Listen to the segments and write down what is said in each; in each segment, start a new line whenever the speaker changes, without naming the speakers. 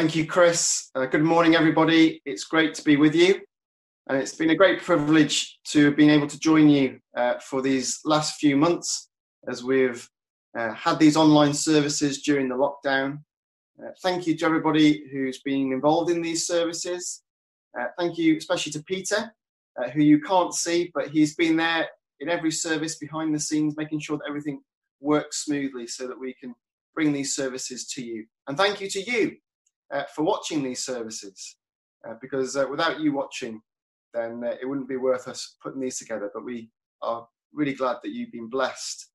Thank you, Chris. Uh, good morning, everybody. It's great to be with you. And it's been a great privilege to have been able to join you uh, for these last few months as we've uh, had these online services during the lockdown. Uh, thank you to everybody who's been involved in these services. Uh, thank you especially to Peter, uh, who you can't see, but he's been there in every service behind the scenes, making sure that everything works smoothly so that we can bring these services to you. And thank you to you uh, for watching these services, uh, because uh, without you watching, then uh, it wouldn't be worth us putting these together. But we are really glad that you've been blessed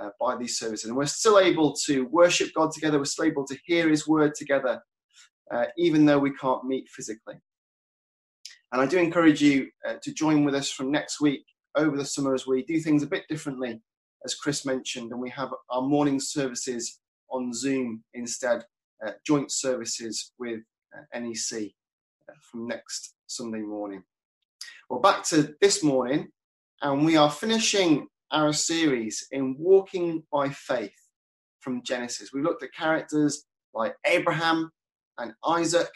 uh, by these services. And we're still able to worship God together, we're still able to hear His word together, uh, even though we can't meet physically. And I do encourage you to join with us from next week over the summer as we do things a bit differently, as Chris mentioned, and we have our morning services on Zoom instead, uh, joint services with uh, NEC uh, from next Sunday morning. Well, back to this morning, and we are finishing our series in Walking by Faith from Genesis. We looked at characters like Abraham and Isaac,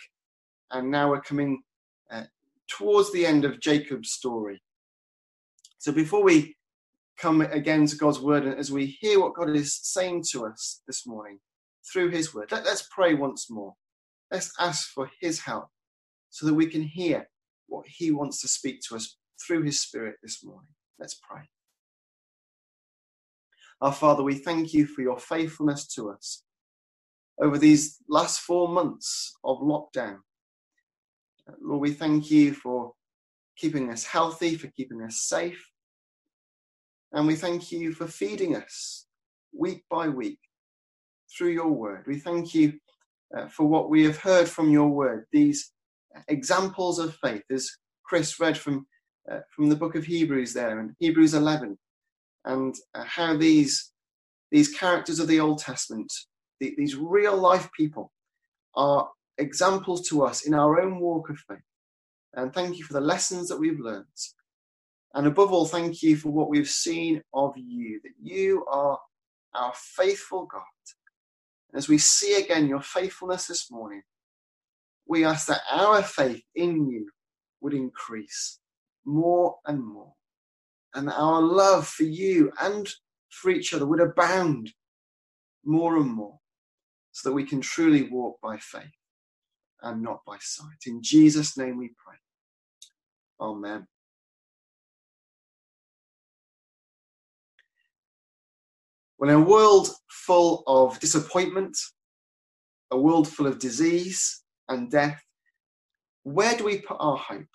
and now we're coming uh, towards the end of Jacob's story. So before we come again to God's word and as we hear what God is saying to us this morning, through his word. Let, us pray once more. Let's ask for his help so that we can hear what he wants to speak to us through his spirit this morning. Let's pray. Our Father, we thank you for your faithfulness to us over these last four months of lockdown. Lord, we thank you for keeping us healthy, for keeping us safe. And we thank you for feeding us week by week through your word. We thank you uh, for what we have heard from your word, these examples of faith, as Chris read from, uh, from the book of Hebrews there, and Hebrews 11, and uh, how these, these characters of the Old Testament, the, these real life people, are examples to us in our own walk of faith. And thank you for the lessons that we've learned. And above all, thank you for what we've seen of you, that you are our faithful God as we see again your faithfulness this morning, we ask that our faith in you would increase more and more, and that our love for you and for each other would abound more and more, so that we can truly walk by faith and not by sight. In Jesus' name we pray. Amen. In a world full of disappointment, a world full of disease and death, where do we put our hope?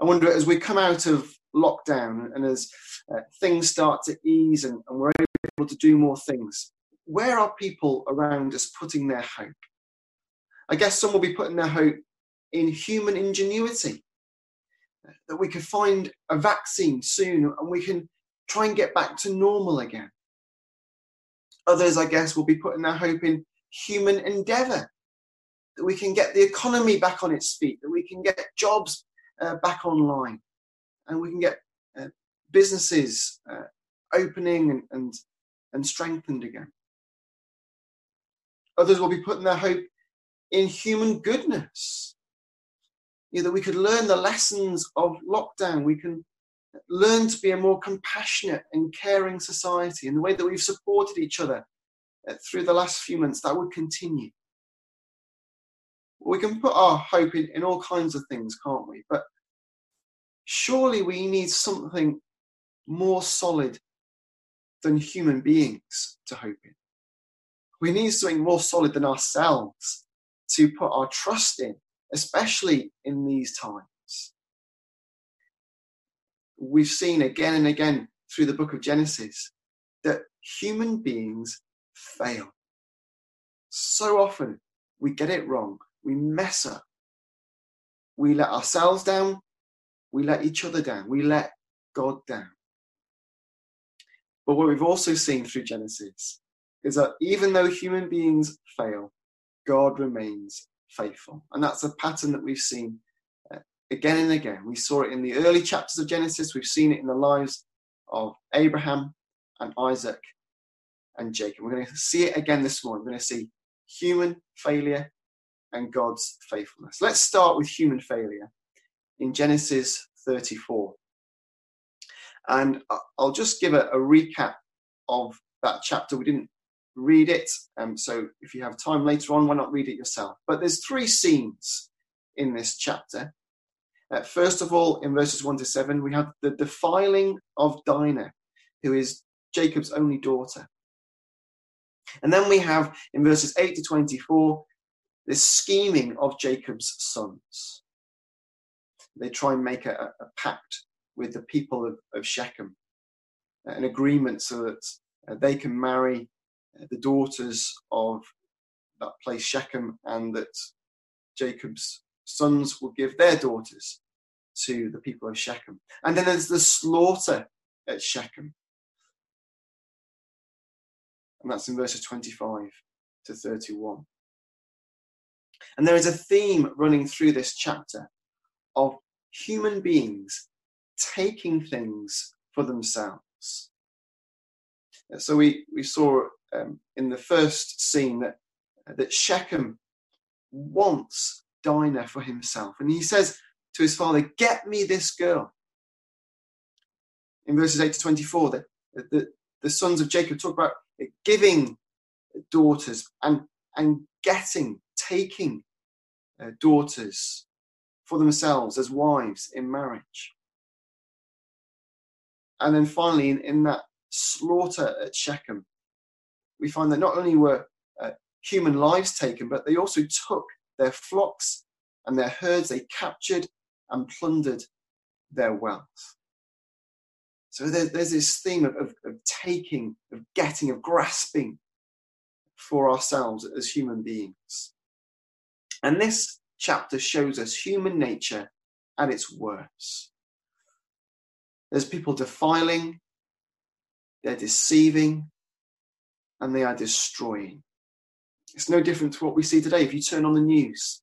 I wonder as we come out of lockdown and as uh, things start to ease and, and we're able to do more things, where are people around us putting their hope? I guess some will be putting their hope in human ingenuity, that we can find a vaccine soon and we can try and get back to normal again. Others, I guess, will be putting their hope in human endeavour, that we can get the economy back on its feet, that we can get jobs uh, back online, and we can get uh, businesses uh, opening and, and, and strengthened again. Others will be putting their hope in human goodness. You know, that we could learn the lessons of lockdown. We can learn to be a more compassionate and caring society in the way that we've supported each other uh, through the last few months, that would continue. We can put our hope in, in all kinds of things, can't we? But surely we need something more solid than human beings to hope in. We need something more solid than ourselves to put our trust in, especially in these times we've seen again and again through the book of Genesis that human beings fail. So often we get it wrong, we mess up, we let ourselves down, we let each other down, we let God down. But what we've also seen through Genesis is that even though human beings fail, God remains faithful. And that's a pattern that we've seen again and again. We saw it in the early chapters of Genesis, we've seen it in the lives of Abraham and Isaac and Jacob. We're going to see it again this morning. We're going to see human failure and God's faithfulness. Let's start with human failure in Genesis 34. And I'll just give a, a recap of that chapter. We didn't read it, um, so if you have time later on, why not read it yourself? But there's three scenes in this chapter. Uh, first of all, in verses 1 to 7, we have the defiling of Dinah, who is Jacob's only daughter. And then we have in verses 8 to 24 this scheming of Jacob's sons. They try and make a, a pact with the people of, of, Shechem, an agreement so that uh, they can marry uh, the daughters of that place Shechem and that Jacob's sons will give their daughters to the people of Shechem. And then there's the slaughter at Shechem. And that's in verses 25 to 31. And there is a theme running through this chapter of human beings taking things for themselves. So we, we saw um, in the first scene that, that Shechem wants Dinah for himself. And he says to his father, Get me this girl. In verses 8 to 24, the, the, the sons of Jacob talk about giving daughters and, and getting, taking uh, daughters for themselves as wives in marriage. And then finally, in, in that slaughter at Shechem, we find that not only were uh, human lives taken, but they also took their flocks and their herds, they captured and plundered their wealth. So there's, there's this theme of, of, of taking, of getting, of grasping for ourselves as human beings. And this chapter shows us human nature at its worst. There's people defiling, they're deceiving, and they are destroying. It's no different to what we see today. If you turn on the news,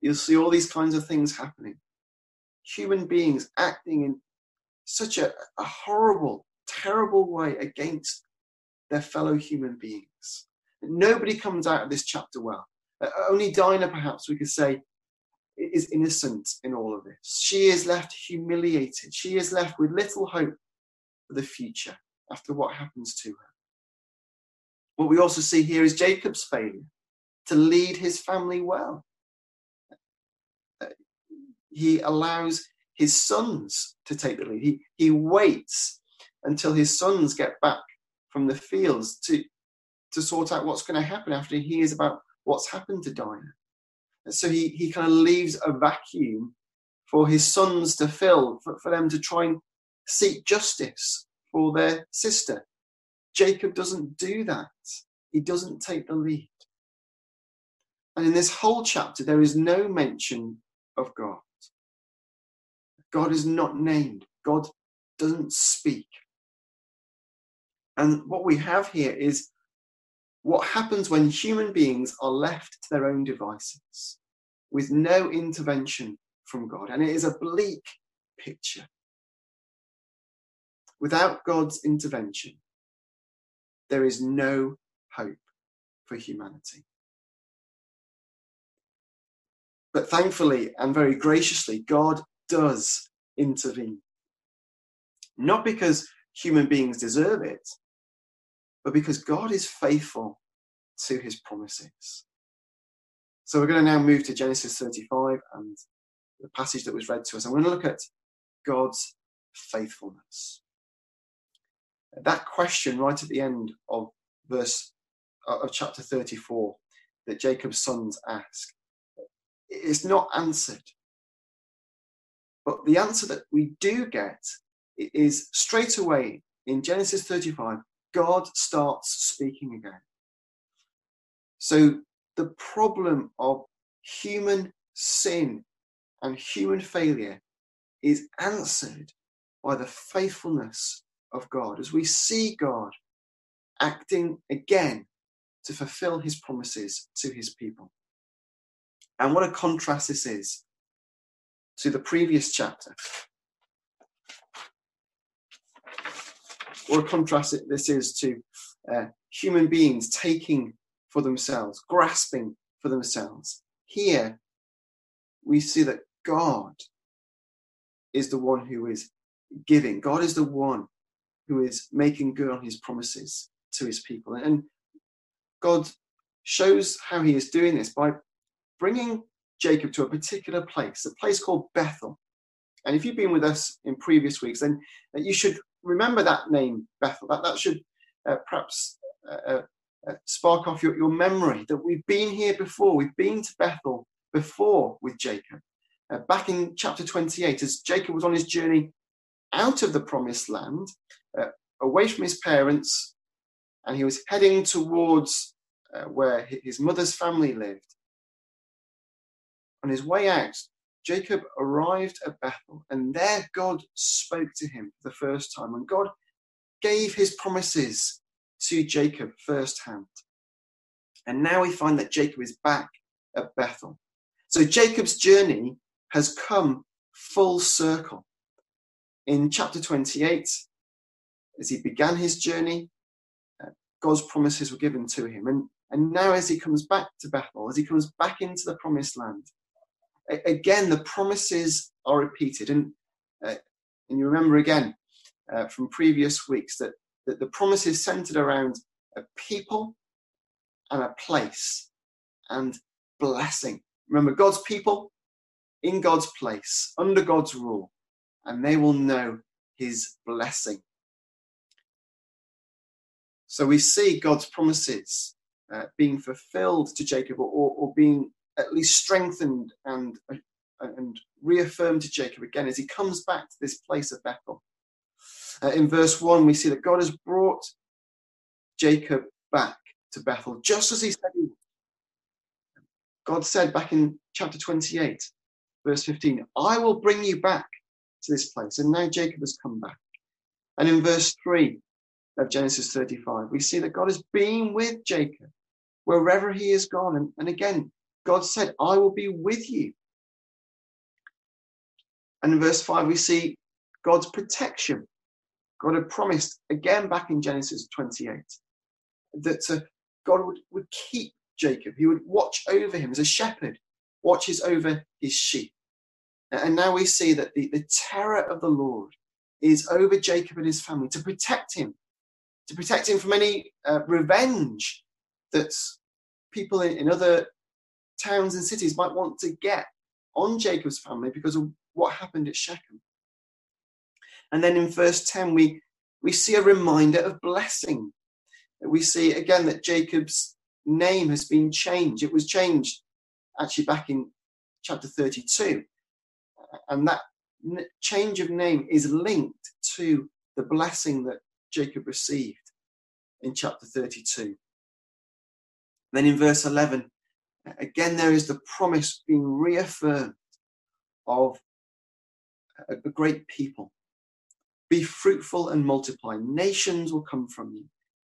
you'll see all these kinds of things happening. Human beings acting in such a, a horrible, terrible way against their fellow human beings. Nobody comes out of this chapter well. Uh, only Dinah, perhaps we could say, is innocent in all of this. She is left humiliated. She is left with little hope for the future after what happens to her. What we also see here is Jacob's failure to lead his family well. Uh, he allows his sons to take the lead. He, he waits until his sons get back from the fields to, to sort out what's going to happen after he hears about what's happened to Dinah. And so he, he kind of leaves a vacuum for his sons to fill, for, for them to try and seek justice for their sister. Jacob doesn't do that. He doesn't take the lead. And in this whole chapter, there is no mention of God. God is not named. God doesn't speak. And what we have here is what happens when human beings are left to their own devices with no intervention from God. And it is a bleak picture. Without God's intervention, there is no hope for humanity. But thankfully and very graciously, God does intervene. Not because human beings deserve it, but because God is faithful to his promises. So we're going to now move to Genesis 35 and the passage that was read to us. I'm going to look at God's faithfulness. That question right at the end of verse uh, of chapter 34 that Jacob's sons ask is not answered but the answer that we do get is straight away in Genesis 35, God starts speaking again. So the problem of human sin and human failure is answered by the faithfulness of God as we see God acting again to fulfill his promises to his people. And what a contrast this is to the previous chapter. Or a contrast this is to uh, human beings taking for themselves, grasping for themselves, here we see that God is the one who is giving. God is the one who is making good on his promises to his people. And God shows how he is doing this by bringing Jacob to a particular place, a place called Bethel. And if you've been with us in previous weeks, then you should remember that name, Bethel. That, that should uh, perhaps uh, uh, uh, spark off your, your memory that we've been here before. We've been to Bethel before with Jacob. Uh, back in chapter 28, as Jacob was on his journey out of the promised land, uh, away from his parents, and he was heading towards uh, where his mother's family lived. On his way out, Jacob arrived at Bethel, and there God spoke to him for the first time, and God gave his promises to Jacob firsthand. And now we find that Jacob is back at Bethel. So Jacob's journey has come full circle. In chapter 28, as he began his journey, uh, God's promises were given to him. And, and now, as he comes back to Bethel, as he comes back into the promised land, again, the promises are repeated. And, uh, and you remember again uh, from previous weeks that, that the promises centered around a people and a place and blessing. Remember, God's people in God's place, under God's rule, and they will know his blessing. So we see God's promises uh, being fulfilled to Jacob or, or being at least strengthened and, uh, and reaffirmed to Jacob again as he comes back to this place of Bethel. Uh, in verse 1, we see that God has brought Jacob back to Bethel, just as he said he. God said back in chapter 28, verse 15, I will bring you back to this place. And now Jacob has come back. And in verse 3 of Genesis 35, we see that God has been with Jacob wherever he has gone. And, and again, God said, I will be with you. And in verse 5, we see God's protection. God had promised, again back in Genesis 28, that uh, God would, would keep Jacob. He would watch over him as a shepherd watches over his sheep. And now we see that the, the terror of the Lord is over Jacob and his family to protect him, to protect him from any uh, revenge that people in, in other towns and cities might want to get on Jacob's family because of what happened at Shechem. And then in verse 10, we, we see a reminder of blessing. We see again that Jacob's name has been changed. It was changed actually back in chapter 32. And that change of name is linked to the blessing that Jacob received in chapter 32. Then in verse 11, again, there is the promise being reaffirmed of a, great people. Be fruitful and multiply. Nations will come from you,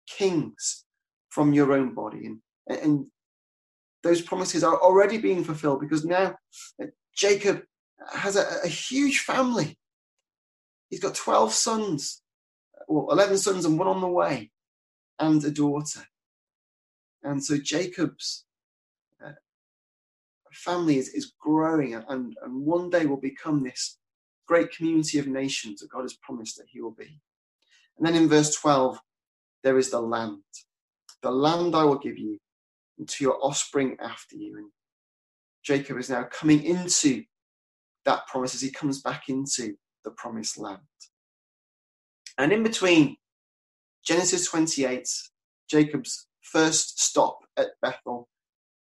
kings from your own body. And, and those promises are already being fulfilled because now Jacob has a, a huge family. He's got 12 sons, well, 11 sons and one on the way, and a daughter. And so Jacob's uh, family is, is growing and, and one day will become this great community of nations that God has promised that he will be. And then in verse 12, there is the land. The land I will give you and to your offspring after you. And Jacob is now coming into that promise as he comes back into the promised land. And in between Genesis 28, Jacob's first stop at Bethel,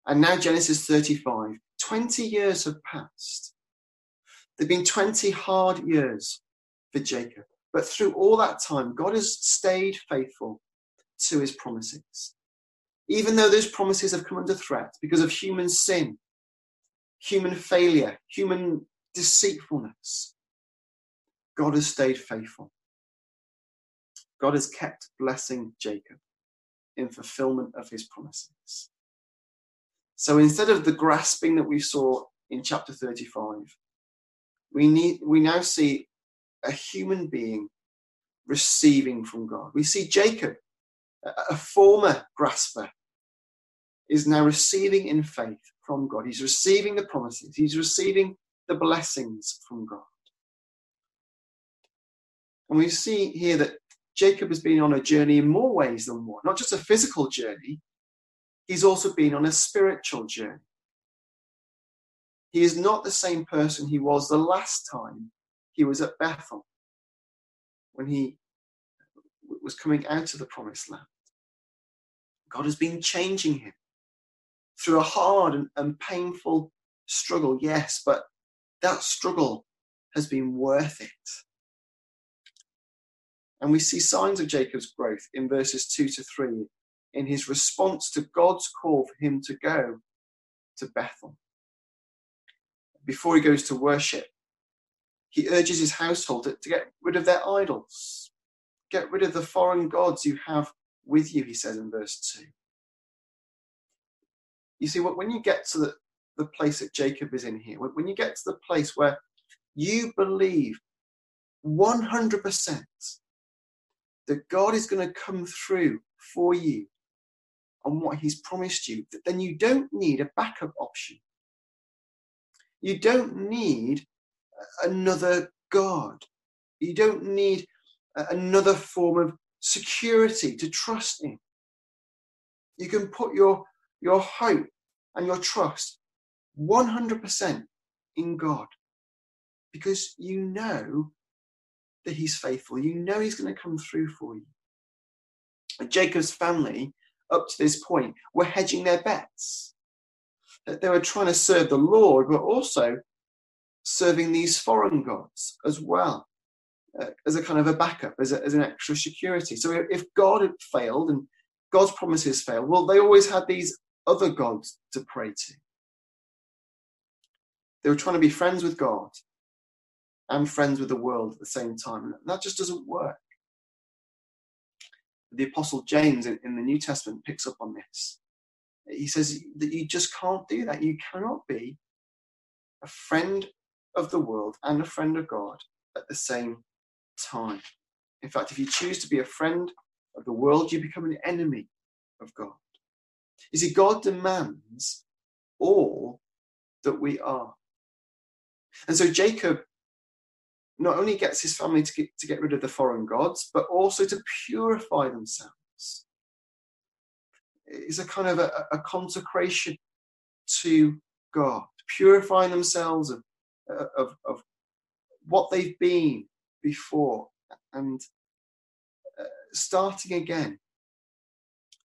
and now Genesis 35, 20 years have passed. There have been 20 hard years for Jacob. But through all that time, God has stayed faithful to his promises even though those promises have come under threat because of human sin, human failure, human deceitfulness, God has stayed faithful. God has kept blessing Jacob in fulfillment of his promises. So instead of the grasping that we saw in chapter 35, we, need, we now see a human being receiving from God. We see Jacob, a former grasper, is now receiving in faith from God. He's receiving the promises, he's receiving the blessings from God. And we see here that Jacob has been on a journey in more ways than one, not just a physical journey, he's also been on a spiritual journey. He is not the same person he was the last time he was at Bethel when he was coming out of the promised land. God has been changing him through a hard and, and painful struggle, yes, but that struggle has been worth it. And we see signs of Jacob's growth in verses 2 to 3 in his response to God's call for him to go to Bethel. Before he goes to worship, he urges his household to, to get rid of their idols, get rid of the foreign gods you have with you, he says in verse 2. You see, when you get to the, the place that Jacob is in here, when you get to the place where you believe 100% that God is going to come through for you on what He's promised you, that then you don't need a backup option. You don't need another God. You don't need another form of security to trust in. You can put your, your hope and your trust 100% in God because you know that he's faithful. You know he's going to come through for you. Jacob's family, up to this point, were hedging their bets. That they were trying to serve the Lord, but also serving these foreign gods as well, uh, as a kind of a backup, as, a, as an extra security. So if God had failed and God's promises failed, well, they always had these other gods to pray to. They were trying to be friends with God and friends with the world at the same time. And that just doesn't work. The Apostle James in, in the New Testament picks up on this. He says that you just can't do that. You cannot be a friend of the world and a friend of God at the same time. In fact, if you choose to be a friend of the world, you become an enemy of God. You see, God demands all that we are. And so Jacob not only gets his family to get, to get rid of the foreign gods, but also to purify themselves. It's a kind of a, a consecration to God, purifying themselves of, of, of what they've been before and uh, starting again.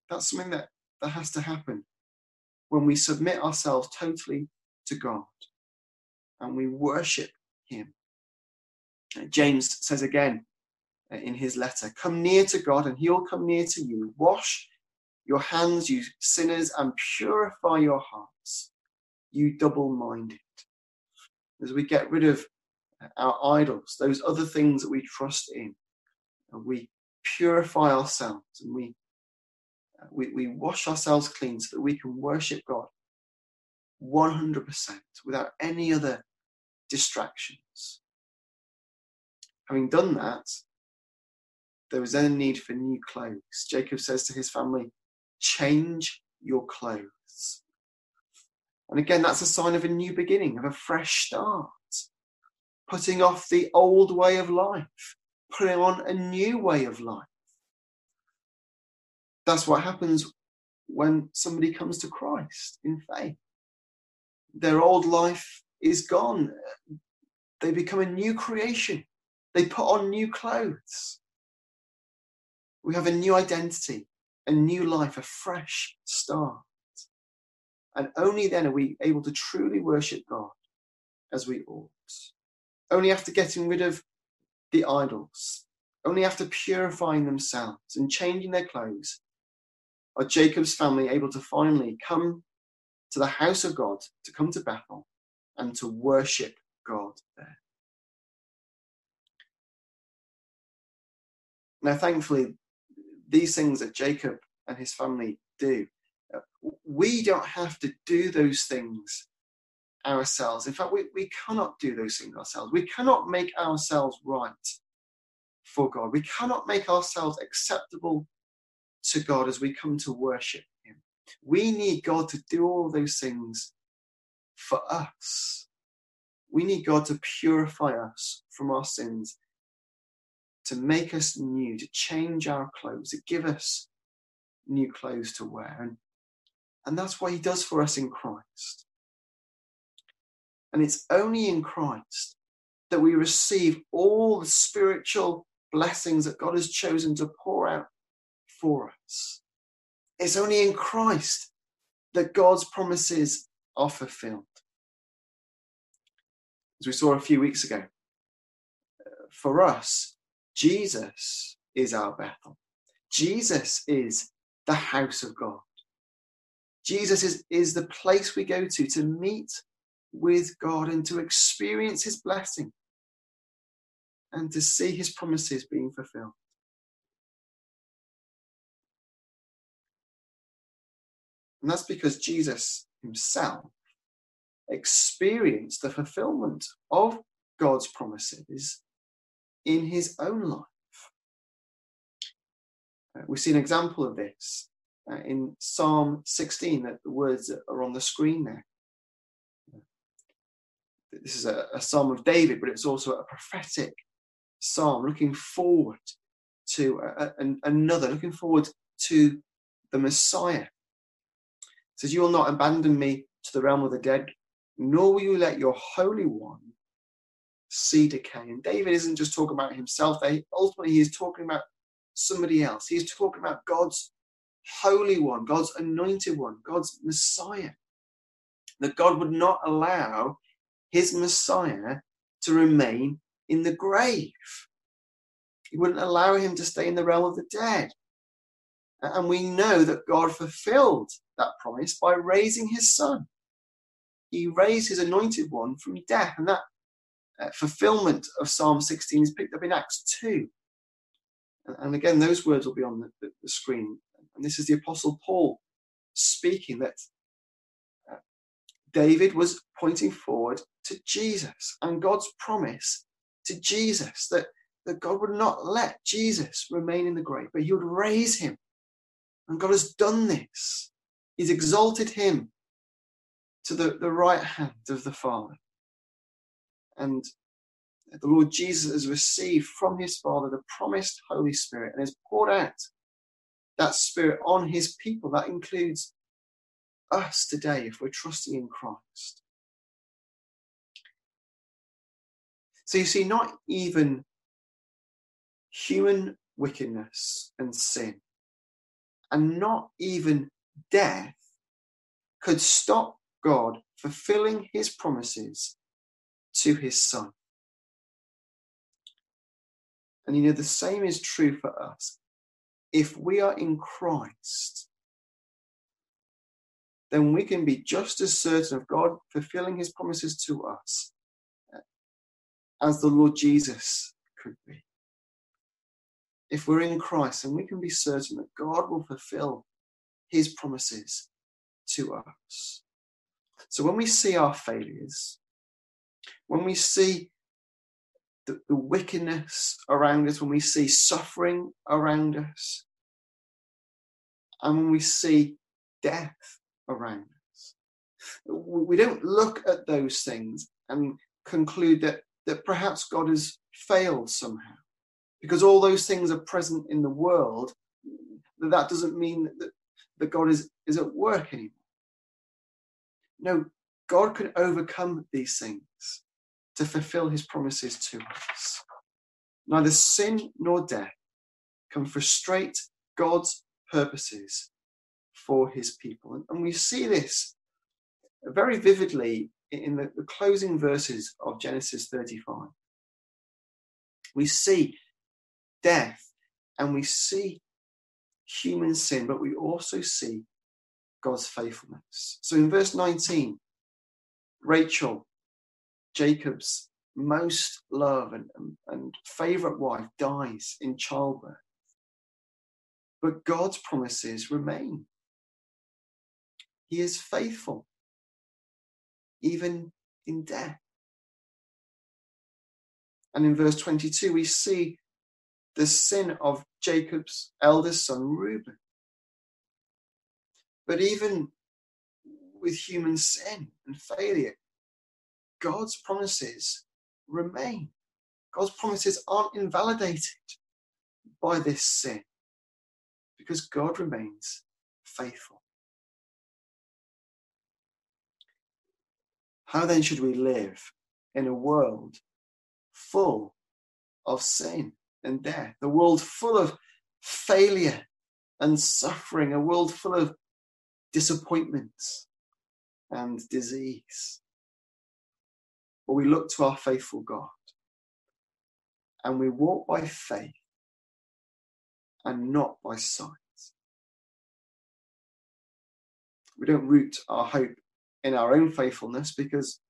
That's something that, that has to happen when we submit ourselves totally to God and we worship Him. James says again uh, in his letter, Come near to God, and he'll come near to you. Wash your hands, you sinners, and purify your hearts, you double minded. As we get rid of our idols, those other things that we trust in, and we purify ourselves and we, uh, we, we wash ourselves clean so that we can worship God 100% without any other distractions. Having done that, there was then a need for new clothes. Jacob says to his family, Change your clothes. And again, that's a sign of a new beginning, of a fresh start. Putting off the old way of life, putting on a new way of life. That's what happens when somebody comes to Christ in faith. Their old life is gone, they become a new creation. They put on new clothes. We have a new identity, a new life, a fresh start. And only then are we able to truly worship God as we ought. Only after getting rid of the idols, only after purifying themselves and changing their clothes, are Jacob's family able to finally come to the house of God, to come to Bethel, and to worship God Now, thankfully, these things that Jacob and his family do, uh, we don't have to do those things ourselves. In fact, we, we cannot do those things ourselves. We cannot make ourselves right for God. We cannot make ourselves acceptable to God as we come to worship Him. We need God to do all those things for us. We need God to purify us from our sins, to make us new, to change our clothes, to give us new clothes to wear. And, and that's what He does for us in Christ. And it's only in Christ that we receive all the spiritual blessings that God has chosen to pour out for us. It's only in Christ that God's promises are fulfilled. As we saw a few weeks ago, uh, for us, Jesus is our Bethel. Jesus is the house of God. Jesus is, is the place we go to to meet with God and to experience his blessing and to see his promises being fulfilled. And that's because Jesus himself experienced the fulfillment of God's promises in his own life. Uh, we see an example of this uh, in Psalm 16, that the words are on the screen there. This is a, a psalm of David, but it's also a prophetic psalm looking forward to a, a, another, looking forward to the Messiah. It says, You will not abandon me to the realm of the dead, nor will you let your Holy One see decay. And David isn't just talking about himself, they, ultimately, he is talking about somebody else. He's talking about God's Holy One, God's anointed one, God's Messiah. That God would not allow his Messiah to remain in the grave. He wouldn't allow him to stay in the realm of the dead. And we know that God fulfilled that promise by raising his son. He raised his anointed one from death. And that uh, fulfillment of Psalm 16 is picked up in Acts 2. And again, those words will be on the, the, the screen. And this is the Apostle Paul speaking that uh, David was pointing forward to Jesus and God's promise to Jesus that, that God would not let Jesus remain in the grave, but he would raise him. And God has done this. He's exalted him to the, the right hand of the Father. And the Lord Jesus has received from his Father the promised Holy Spirit and has poured out that Spirit on his people. That includes us today if we're trusting in Christ. So you see, not even human wickedness and sin, and not even death could stop God fulfilling his promises to his son. And you know, the same is true for us. If we are in Christ, then we can be just as certain of God fulfilling his promises to us uh, as the Lord Jesus could be. If we're in Christ, and we can be certain that God will fulfill his promises to us. So when we see our failures, when we see the, the wickedness around us, when we see suffering around us, and when we see death around us. We don't look at those things and conclude that, that perhaps God has failed somehow. Because all those things are present in the world, that, doesn't mean that, that God is, is at work anymore. No, God can overcome these things to fulfill his promises to us. Neither sin nor death can frustrate God's purposes for his people. And we see this very vividly in the, the closing verses of Genesis 35. We see death and we see human sin, but we also see God's faithfulness. So in verse 19, Rachel Jacob's most loved and, and, and favorite wife dies in childbirth. But God's promises remain. He is faithful, even in death. And in verse 22, we see the sin of Jacob's eldest son, Reuben. But even with human sin and failure, God's promises remain. God's promises aren't invalidated by this sin because God remains faithful. How then should we live in a world full of sin and death, a world full of failure and suffering, a world full of disappointments and disease? But we look to our faithful God and we walk by faith and not by sight. We don't root our hope in our own faithfulness because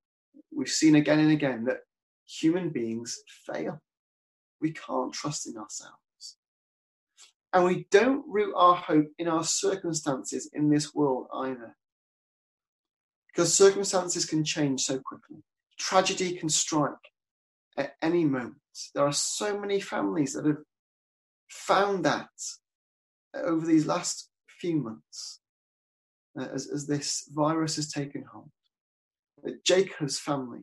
we've seen again and again that human beings fail. We can't trust in ourselves. And we don't root our hope in our circumstances in this world either. Because circumstances can change so quickly. Tragedy can strike at any moment. There are so many families that have found that over these last few months uh, as, as this virus has taken hold. Jacob's family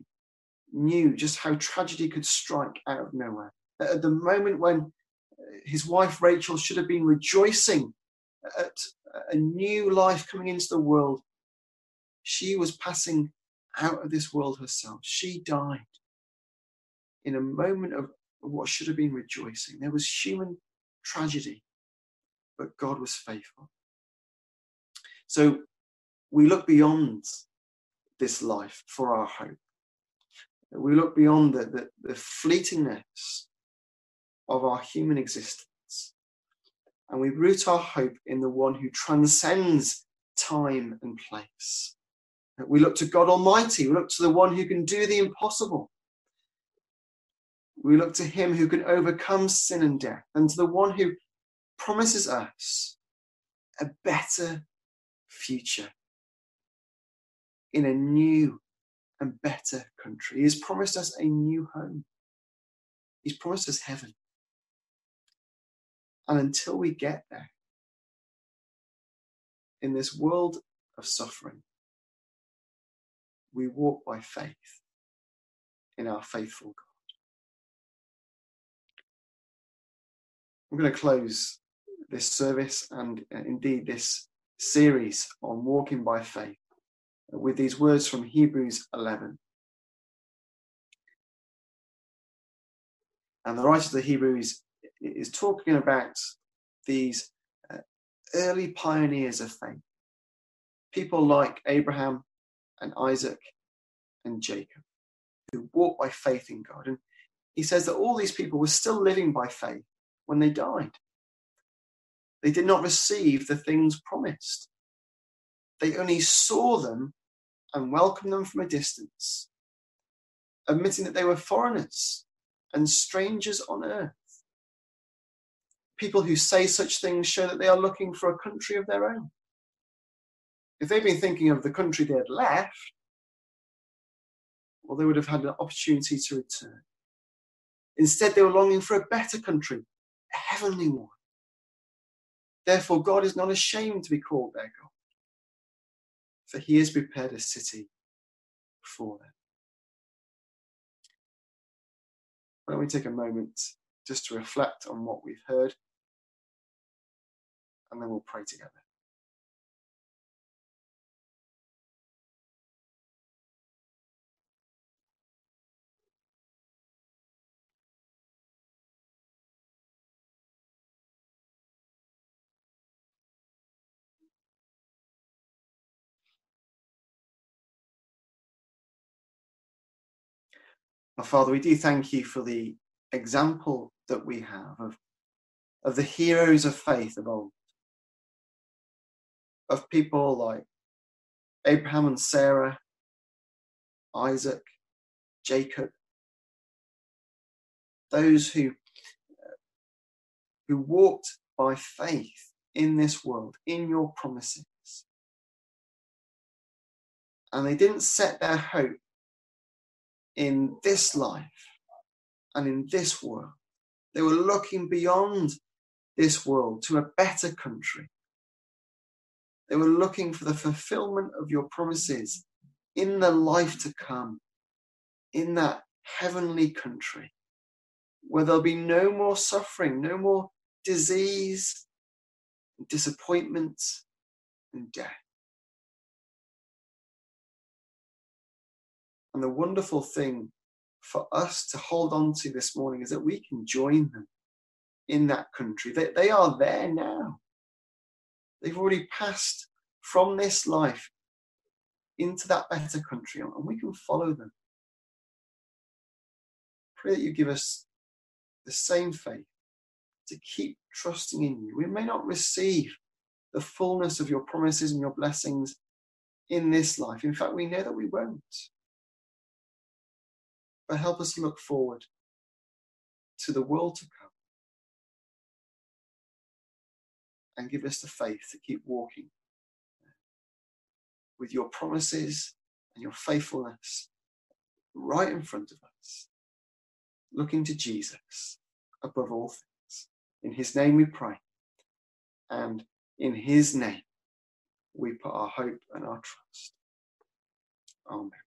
knew just how tragedy could strike out of nowhere. At the moment when uh, his wife Rachel should have been rejoicing at a new life coming into the world, she was passing out of this world herself. She died in a moment of what should have been rejoicing. There was human tragedy, but God was faithful. So we look beyond this life for our hope. We look beyond the, the, the fleetingness of our human existence. And we root our hope in the one who transcends time and place. We look to God Almighty. We look to the one who can do the impossible. We look to him who can overcome sin and death, and to the one who promises us a better future in a new and better country. He has promised us a new home. He's promised us heaven. And until we get there, in this world of suffering, we walk by faith in our faithful God. I'm going to close this service and uh, indeed this series on walking by faith with these words from Hebrews 11. And the writer of the Hebrews is talking about these uh, early pioneers of faith, people like Abraham and Isaac and Jacob, who walked by faith in God. And he says that all these people were still living by faith when they died. They did not receive the things promised. They only saw them and welcomed them from a distance, admitting that they were foreigners and strangers on earth. People who say such things show that they are looking for a country of their own. If they'd been thinking of the country they had left, well, they would have had an opportunity to return. Instead, they were longing for a better country, a heavenly one. Therefore, God is not ashamed to be called their God, for he has prepared a city for them. Why don't we take a moment just to reflect on what we've heard, and then we'll pray together. Our Father, we do thank you for the example that we have of, of the heroes of faith of old, of people like Abraham and Sarah, Isaac, Jacob, those who, who walked by faith in this world, in your promises. And they didn't set their hope in this life and in this world. They were looking beyond this world to a better country. They were looking for the fulfillment of your promises in the life to come, in that heavenly country, where there'll be no more suffering, no more disease, disappointment, and death. And the wonderful thing for us to hold on to this morning is that we can join them in that country. They, they are there now. They've already passed from this life into that better country, and we can follow them. Pray that you give us the same faith to keep trusting in you. We may not receive the fullness of your promises and your blessings in this life. In fact, we know that we won't. But help us look forward to the world to come and give us the faith to keep walking with your promises and your faithfulness right in front of us, looking to Jesus above all things. In his name we pray, and in his name we put our hope and our trust. Amen.